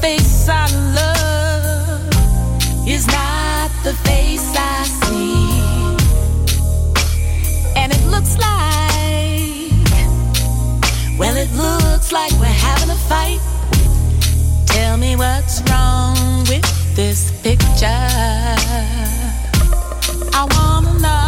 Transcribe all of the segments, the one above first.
face I love is not the face I see. And it looks like, well, it looks like we're having a fight. Tell me what's wrong with this picture. I wanna know.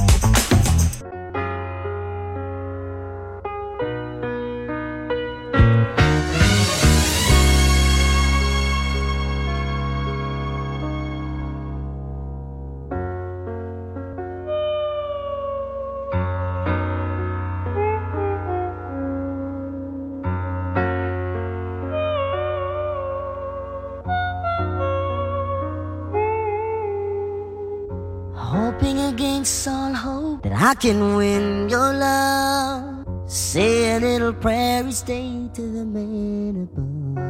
can win your love. Say a little prayer and stay to the man above.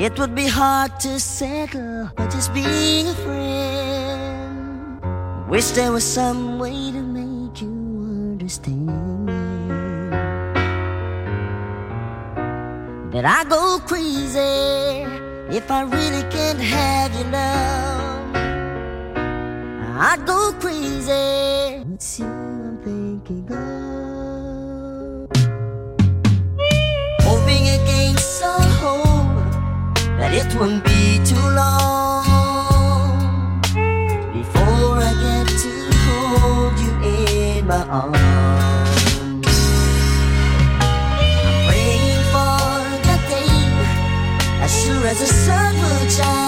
It would be hard to settle but just being a friend. Wish there was some way to make you understand that I go crazy if I really can't have your love. I'd go crazy. It's you I'm thinking of. Hoping against a hope that it won't be too long before I get to hold you in my arms. I'm praying for the day as sure as the sun will shine.